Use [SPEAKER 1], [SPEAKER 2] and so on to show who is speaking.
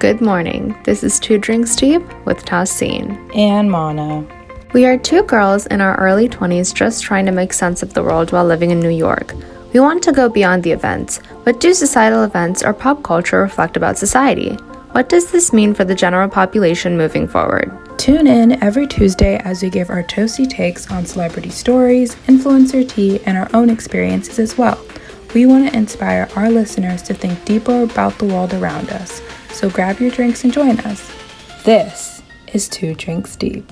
[SPEAKER 1] Good morning. This is Two Drinks Deep with Tassine.
[SPEAKER 2] and Mana.
[SPEAKER 1] We are two girls in our early 20s just trying to make sense of the world while living in New York. We want to go beyond the events. What do societal events or pop culture reflect about society? What does this mean for the general population moving forward?
[SPEAKER 2] Tune in every Tuesday as we give our toasty takes on celebrity stories, influencer tea, and our own experiences as well. We want to inspire our listeners to think deeper about the world around us. So grab your drinks and join us. This is Two Drinks Deep.